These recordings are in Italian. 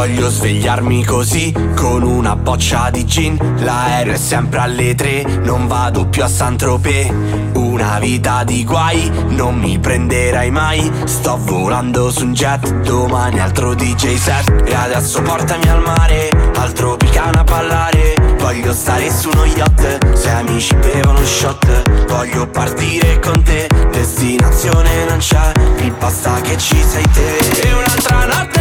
Voglio svegliarmi così con una boccia di gin. L'aereo è sempre alle tre, non vado più a Saint-Tropez. Una vita di guai, non mi prenderai mai. Sto volando su un jet, domani altro DJ set. E adesso portami al mare, al tropicana a ballare. Voglio stare su uno yacht, se amici bevono shot. Voglio partire con te, destinazione non c'è. Mi basta che ci sei te. E un'altra notte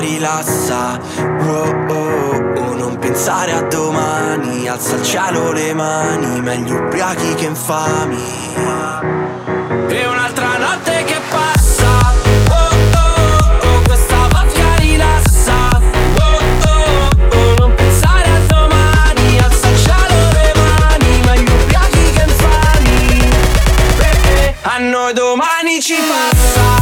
rilassa. Oh, oh, oh, Non pensare a domani. Alza al cielo le mani Meglio ubriachi che infami. E un'altra notte domani ci passa.